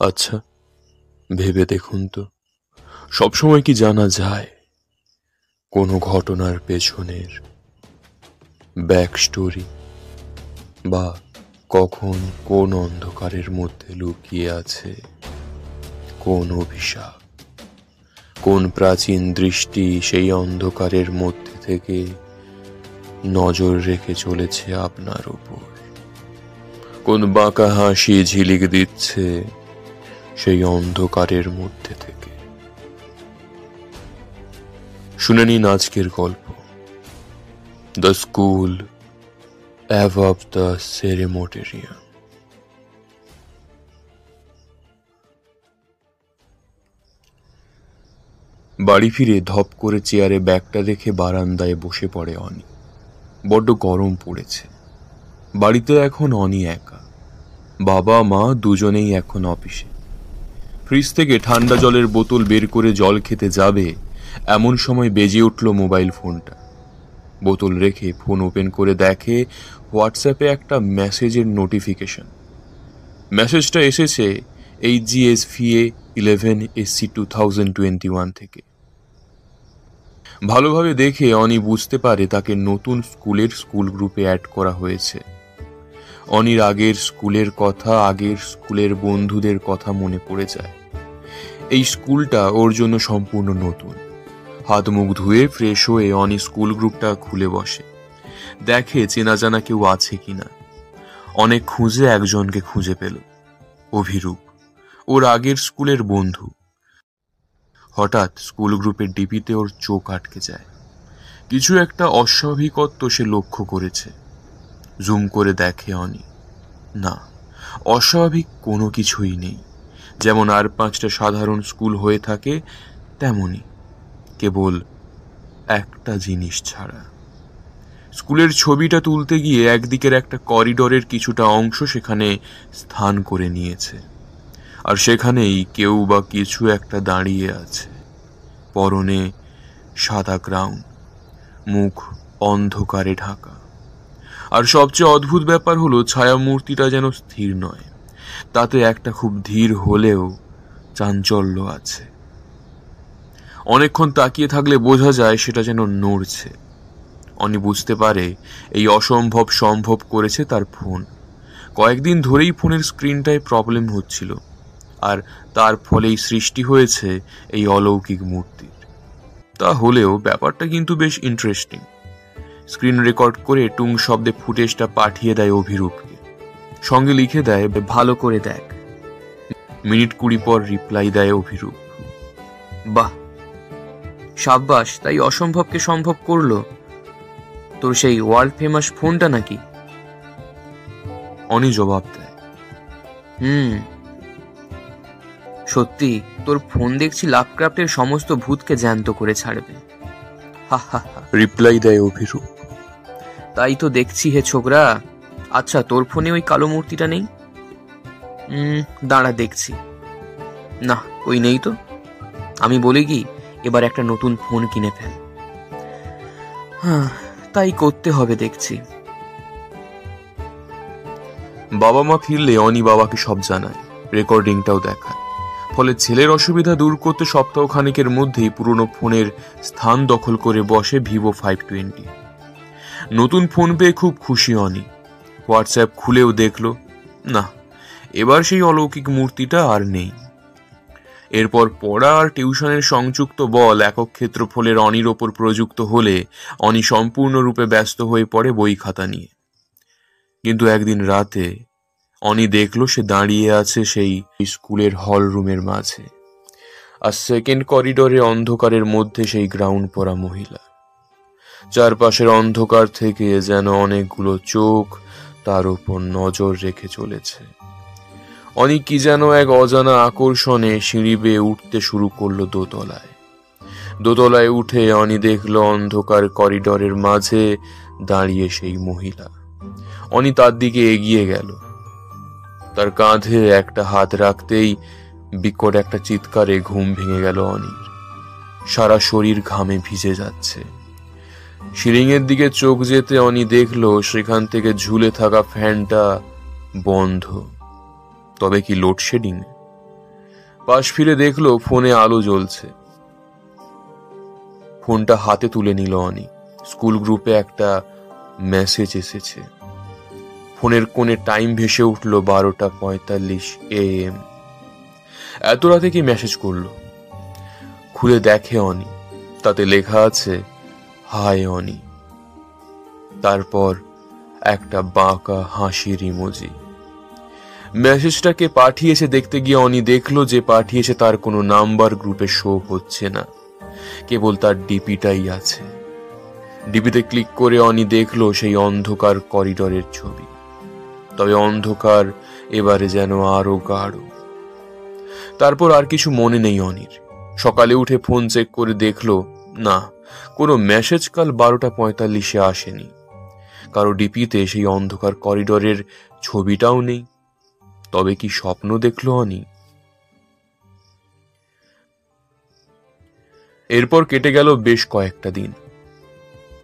আচ্ছা ভেবে দেখুন তো। সবসময় কি জানা যায় কোনো ঘটনার পেছনের ব্যাক স্টোরি বা কখন কোন অন্ধকারের মধ্যে লুকিয়ে আছে কোন অভিশাপ? কোন প্রাচীন দৃষ্টি সেই অন্ধকারের মধ্যে থেকে নজর রেখে চলেছে আপনার উপর? কোন বাঁকা হাসি ঝিলিক দিচ্ছে সেই অন্ধকারের মধ্যে থেকে। শুনে নিন আজকের গল্প। The school of the crematorium বাড়ি ফিরে ধপ করে চেয়ারে ব্যাগটা দেখে বারান্দায় বসে পড়ে অনি। বড্ড গরম পড়েছে। বাড়িতে এখন অনি একা। বাবা, মা দুজনেই এখন অফিসে। ফ্রিজ থেকে ঠান্ডা জলের বোতল বের করে জল খেতে যাবে, এমন সময় বেজে উঠল মোবাইল ফোনটা। বোতল রেখে ফোন ওপেন করে দেখে হোয়াটসঅ্যাপে একটা মেসেজের নোটিফিকেশন। মেসেজটা এসেছে এই GS VA eleven SC two thousand twenty one থেকে। ভালোভাবে দেখে অনি বুঝতে পারে তাকে নতুন স্কুলের স্কুল গ্রুপে অ্যাড করা হয়েছে। অনির আগের স্কুলের কথা আগের স্কুলের বন্ধুদের কথা মনে পড়ে যায়। এই স্কুলটা ওর জন্য সম্পূর্ণ নতুন। হাত মুখ ধুয়ে ফ্রেশ হয়ে অনি স্কুল গ্রুপটা খুলে বসে। দেখে চেনা জানা কেউ আছে কিনা। অনেক খুঁজে একজনকে খুঁজে পেল। অভিরূপ। ওর আগের স্কুলের বন্ধু। হঠাৎ স্কুল গ্রুপের ডিপিতে ওর চোখ আটকে যায়। কিছু একটা অস্বাভাবিকত্ব সে লক্ষ্য করেছে। জুম করে দেখে অনি। না, অস্বাভাবিক কোনো কিছুই নেই। যেমন আর পাঁচটা সাধারণ স্কুল হয়ে থাকে তেমনই কেবল একটা জিনিস ছাড়া। স্কুলের ছবিটা তুলতে গিয়ে একদিকের একটা করিডোরের কিছুটা অংশ সেখানে স্থান করে নিয়েছে। আর সেখানেই কেউ বা কিছু একটা দাঁড়িয়ে আছে। পরনে সাদা গ্রাউন্ড মুখ অন্ধকারে ঢাকা। আর সবচেয়ে অদ্ভুত ব্যাপার হলো ছায়া মূর্তিটা যেন স্থির নয়। তাতে একটা খুব ধীর হলেও চাঞ্চল্য আছে। অনেকক্ষণ তাকিয়ে থাকলে বোঝা যায় সেটা যেন নড়ছে। অনি বুঝতে পারে এই অসম্ভব সম্ভব করেছে তার ফোন। কয়েকদিন ধরেই ফোনের স্ক্রিনটায় প্রবলেম হচ্ছিল, আর তার ফলেই সৃষ্টি হয়েছে এই অলৌকিক মূর্তির। তা হলেও ব্যাপারটা কিন্তু বেশ ইন্টারেস্টিং স্ক্রিন রেকর্ড করে টুং শব্দে ফুটেজটা পাঠিয়ে দেয় অভিরূপকে। সঙ্গে লিখে দেয়, ভালো করে দেখ। মিনিট কুড়ি পর রিপ্লাই দেয় অভিরূপ। বাহ, সাব্বাস, তাই অসম্ভবকে সম্ভব করল? তোর সেই ওয়ার্ল্ড ফেমাস ফোনটা নাকি? অনি জবাব দেয়, হুম, সত্যি, তোর ফোন দেখছি লাভক্রাফ্টের সমস্ত ভূতকে জ্যান্ত করে ছাড়বে। হা হা। রিপ্লাই দেয় অভিরূপ। তাই তো দেখছি হে ছোকরা। আচ্ছা তোর ফোনে ওই কালো মূর্তিটা নেই? দাঁড়া, দেখছি। না, ওই নেই তো। আমি বলি কি, এবার একটা নতুন ফোন কিনে ফেল। হ্যাঁ তাই করতে হবে, দেখছি। বাবা মা ফিরলে অনি বাবাকে সব জানায়, রেকর্ডিংটাও দেখায়। ফলে ছেলের অসুবিধা দূর করতে সপ্তাহ খানিকের মধ্যেই পুরনো ফোনের স্থান দখল করে বসে ভিভো ফাইভ টোয়েন্টি। নতুন ফোন পেয়ে খুব খুশি অনি। হোয়াটসঅ্যাপ খুলেও দেখল, না, এবার সেই অলৌকিক মূর্তিটা আর নেই। এরপর পড়া আর টিউশনের সংযুক্ত বল একক ক্ষেত্রফলের অনির ওপর প্রযুক্ত হলে অনি সম্পূর্ণরূপে ব্যস্ত হয়ে পড়ে বই খাতা নিয়ে। কিন্তু একদিন রাতে অনি দেখল সে দাঁড়িয়ে আছে সেই স্কুলের হল রুমের মাঝে। আর সেকেন্ড করিডোরে অন্ধকারের মধ্যে সেই গ্রাউন্ড পরা মহিলা। চারপাশের অন্ধকার থেকে যেন অনেকগুলো চোখ তার উপর নজর রেখে চলেছে। অনেক কি যেন এক অজানা আকর্ষণে সিঁড়ি বেয়ে উঠতে শুরু করল দোতলায়। দোতলায় উঠে অনি দেখল অন্ধকার করিডরের মাঝে দাঁড়িয়ে সেই মহিলা। অনি তার দিকে এগিয়ে গেল। তার কাঁধে একটা হাত রাখতেই বিকট একটা চিৎকারে ঘুম ভেঙে গেল অনির। সারা শরীর ঘামে ভিজে যাচ্ছে। সিলিংয়ের দিকে চোখ যেতে অনি দেখল সেখান থেকে ঝুলে থাকা ফ্যানটা বন্ধ। তবে কি লোডশেডিং? পাশ ফিরে দেখল ফোনে আলো জ্বলছে। ফোনটা হাতে তুলে নিল অনি। স্কুল গ্রুপে একটা মেসেজ এসেছে। ফোনের কোণে টাইম ভেসে উঠল বারোটা পঁয়তাল্লিশ এ এম এত রাতে কি মেসেজ করল? খুলে দেখে অনি। তাতে লেখা আছে হাই অনি। তারপর একটা বাঁকা হাসির ইমোজি। মেসেজটাকে পাঠিয়েছে দেখতে গিয়ে অনি দেখল যে পাঠিয়েছে তার কোনো নাম্বার গ্রুপে শো হচ্ছে না। কেবল তার ডিপিটাই আছে। ডিপিতে ক্লিক করে অনি দেখল সেই অন্ধকার করিডরের ছবি। তবে অন্ধকার এবারে যেন আরও গাঢ়। তারপর আর কিছু মনে নেই অনির। সকালে উঠে ফোন চেক করে দেখল, না কোনো মেসেজ কাল বারোটা পঁয়তাল্লিশে আসেনি। কারও ডিপিতে সেই অন্ধকার করিডরের ছবিটাও নেই। তবে কি স্বপ্ন দেখল অনি? এরপর কেটে গেল বেশ কয়েকটা দিন।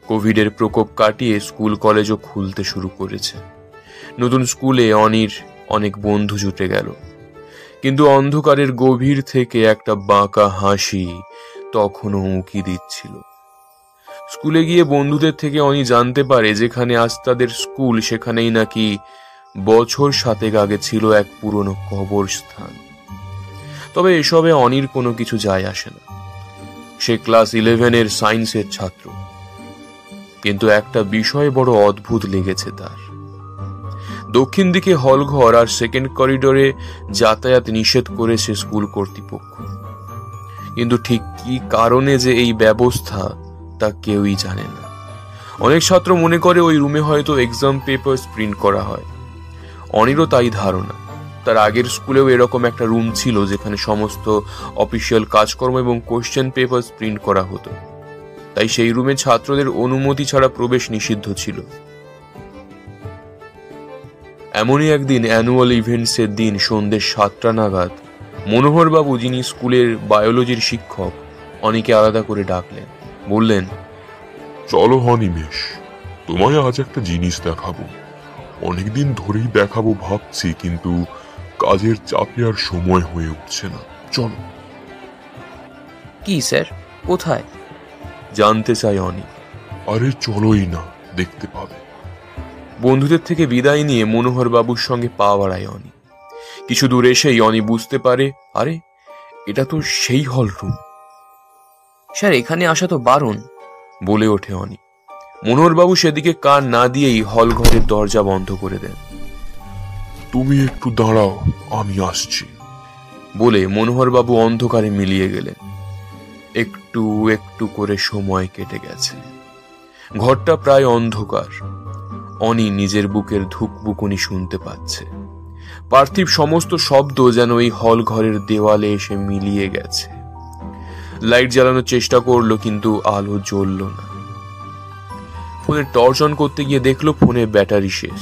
কোভিডের প্রকোপ কাটিয়ে স্কুল কলেজও খুলতে শুরু করেছে। নতুন স্কুলে অনির অনেক বন্ধু জুটে গেল। কিন্তু অন্ধকারের গভীর থেকে একটা বাঁকা হাসি তখনও উঁকি দিচ্ছিল। স্কুলে গিয়ে বন্ধুদের থেকে অনি জানতে পারে যেখানে আজ তাদের স্কুল, সেখানেই নাকি বছর সাতেক আগে ছিল এক পুরনো কবরস্থান। তবে এসবে অনির কোনো কিছু যায় আসে না। সে ক্লাস ইলেভেনের সায়েন্সের ছাত্র। কিন্তু একটা বিষয় বড় অদ্ভুত লেগেছে তার। দক্ষিণ দিকে হলঘর আর সেকেন্ড করিডোরে যাতায়াত নিষেধ করেছে স্কুল কর্তৃপক্ষ। কিন্তু ঠিক কি কারণে যে এই ব্যবস্থা তা কেউই জানে না। অনেক ছাত্র মনে করে ওই রুমে হয়তো এক্সাম পেপার প্রিন্ট করা হয়। অনিরও তাই ধারণা। তার আগের স্কুলেও এরকম একটা রুম ছিল যেখানে সমস্ত অফিসিয়াল কাজকর্ম এবং কোশ্চেন পেপার প্রিন্ট করা হতো। তাই সেই রুমে ছাত্রদের অনুমতি ছাড়া প্রবেশ নিষিদ্ধ ছিল। এমনই একদিন অ্যানুয়াল ইভেন্টসের দিন সন্ধ্যে সাতটা নাগাদ মনোহরবাবু যিনি স্কুলের বায়োলজির শিক্ষক, অনেকে আলাদা করে ডাকলেন। বললেন চলো হনিমেষ তোমায় আজ একটা জিনিস দেখাবো। অনেকদিন ধরেই দেখাবো ভাবছি কিন্তু কাজের চাপে আর সময় হয়ে উঠছে না। চলো। কি স্যার? কোথায়? জানতে চাই অনি আরে চলোই না দেখতে পাবে। বন্ধুদের থেকে বিদায় নিয়ে মনোহর বাবুর সঙ্গে পা বাড়ায় অনি কিছু দূর এসেই অনি বুঝতে পারে আরে এটা তো সেই হল রুম স্যার এখানে আসা তো বারণ। বলে ওঠে অনি। মনোহরবাবু সেদিকে কান না দিয়েই হল ঘরের দরজা বন্ধ করে দেন। তুমি একটু দাঁড়াও আমি আসছি। বলে মনোহরবাবু অন্ধকারে মিলিয়ে গেলেন। একটু একটু করে সময় কেটে গেছে। ঘরটা প্রায় অন্ধকার। অনি নিজের বুকের ধুকবুকুনি শুনতে পাচ্ছে। পার্থিব সমস্ত শব্দ যেন এই হল ঘরের দেওয়ালে এসে মিলিয়ে গেছে। লাইট জ্বালানোর চেষ্টা করল, কিন্তু আলো জ্বলল না। ফোনের টর্চ অন করতে গিয়ে দেখল ফোনের ব্যাটারি শেষ।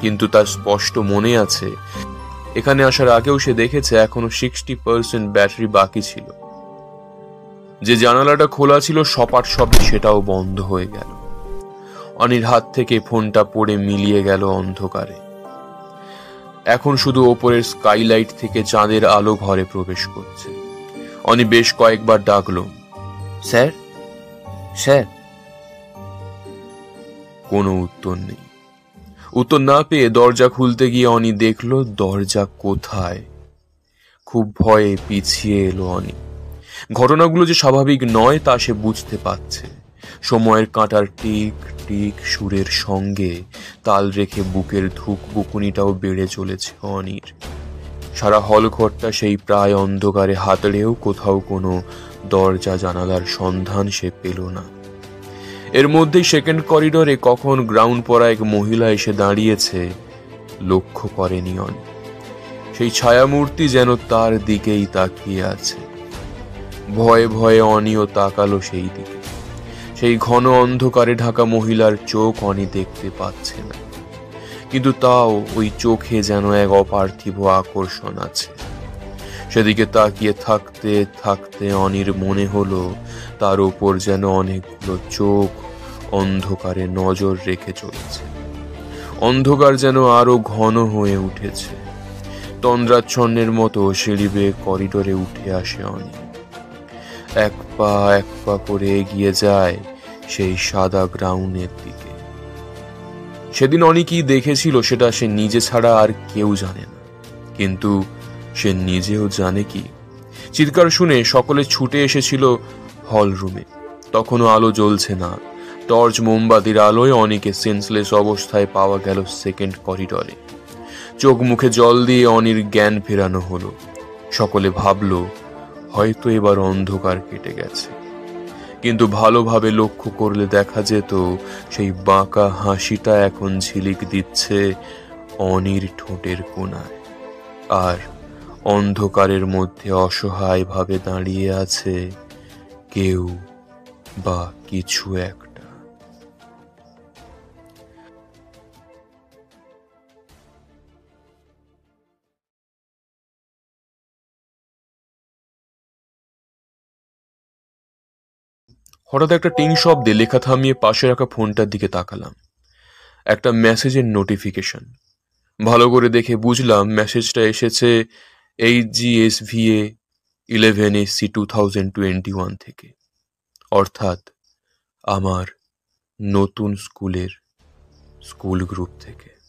কিন্তু তার স্পষ্ট মনে আছে, এখানে আসার আগেও সে দেখেছে এখনও সিক্সটি পার্সেন্ট ব্যাটারি বাকি ছিল। যে জানালাটা খোলা ছিল, সপাট শব্দে সেটাও বন্ধ হয়ে গেল। অনির হাত থেকে ফোনটা পড়ে মিলিয়ে গেল অন্ধকারে। এখন শুধু ওপরের স্কাইলাইট থেকে চাঁদের আলো ঘরে প্রবেশ করছে। অনি বেশ কয়েকবার ডাকলো। স্যার? স্যার? কোনো উত্তর নেই। উত্তর না পেয়ে দরজা খুলতে গিয়ে অনি দেখল দরজা কোথায়? খুব ভয়ে পিছিয়ে এলো অনি। ঘটনাগুলো যে স্বাভাবিক নয় তা সে বুঝতে পারছে। সময়ের কাঁটার টিক টিক সুরের সঙ্গে তাল রেখে বুকের ধুক বুকুনিটাও বেড়ে চলেছে অনির। সারা হল ঘরটা সেই প্রায় অন্ধকারে হাতড়েও কোথাও কোনো দরজা জানালার সন্ধান সে পেল না। এর মধ্যেই সেকেন্ড করিডোরে কখন গ্রাউন্ড পরা এক মহিলা এসে দাঁড়িয়েছে, লক্ষ্য করেনি অন সেই ছায়ামূর্তি যেন তার দিকেই তাকিয়ে আছে। ভয়ে ভয়ে অনিও তাকালো সেই দিকে। সেই ঘন অন্ধকারে ঢাকা মহিলার চোখ অনি দেখতে পাচ্ছে না। কিন্তু তাও ওই চোখে যেন এক অপার্থিব আকর্ষণ আছে। সেদিকে তাকিয়ে থাকতে থাকতে অনির মনে হলো, তার উপর যেন অনেকগুলো চোখ অন্ধকারে নজর রেখে চলেছে। অন্ধকার যেন আরও ঘন হয়ে উঠেছে। তন্দ্রাচ্ছন্নের মতো সিঁড়ি বেয়ে করিডোরে উঠে আসে অনি এক পা এক পা করে এগিয়ে যায় সেই সাদা গ্রাউন্ডের দিকে। সেদিন অনেকেই দেখেছিল সেটা সে নিজে ছাড়া আর কেউ জানে না। কিন্তু সে নিজেও জানে কি? চিৎকার শুনে সকলে ছুটে এসেছিল হল রুমে। তখনও আলো জ্বলছে না। টর্চ মোমবাতির আলোয় অনেকে সেন্সলেস অবস্থায় পাওয়া গেল সেকেন্ড করিডরে। চোখ মুখে জল দিয়ে অনির জ্ঞান ফেরানো হলো। সকলে ভাবল, হয়তো এবার অন্ধকার কেটে গেছে। কিন্তু ভালোভাবে লক্ষ্য করলে দেখা যেত, সেই বাঁকা হাসিটা এখন ঝিলিক দিচ্ছে অনির ঠোঁটের কোনায় আর অন্ধকারের মধ্যে অসহায়ভাবে দাঁড়িয়ে আছে কেউ বা কিছু একটা হঠাৎ একটা টিং শব্দে লেখা থামিয়ে পাশে রাখা ফোনটার দিকে তাকালাম। একটা মেসেজের নোটিফিকেশন। ভালো করে দেখে বুঝলাম মেসেজটা এসেছে H G S V A eleven S C two thousand twenty one থেকে। অর্থাৎ আমার নতুন স্কুলের স্কুল গ্রুপ থেকে।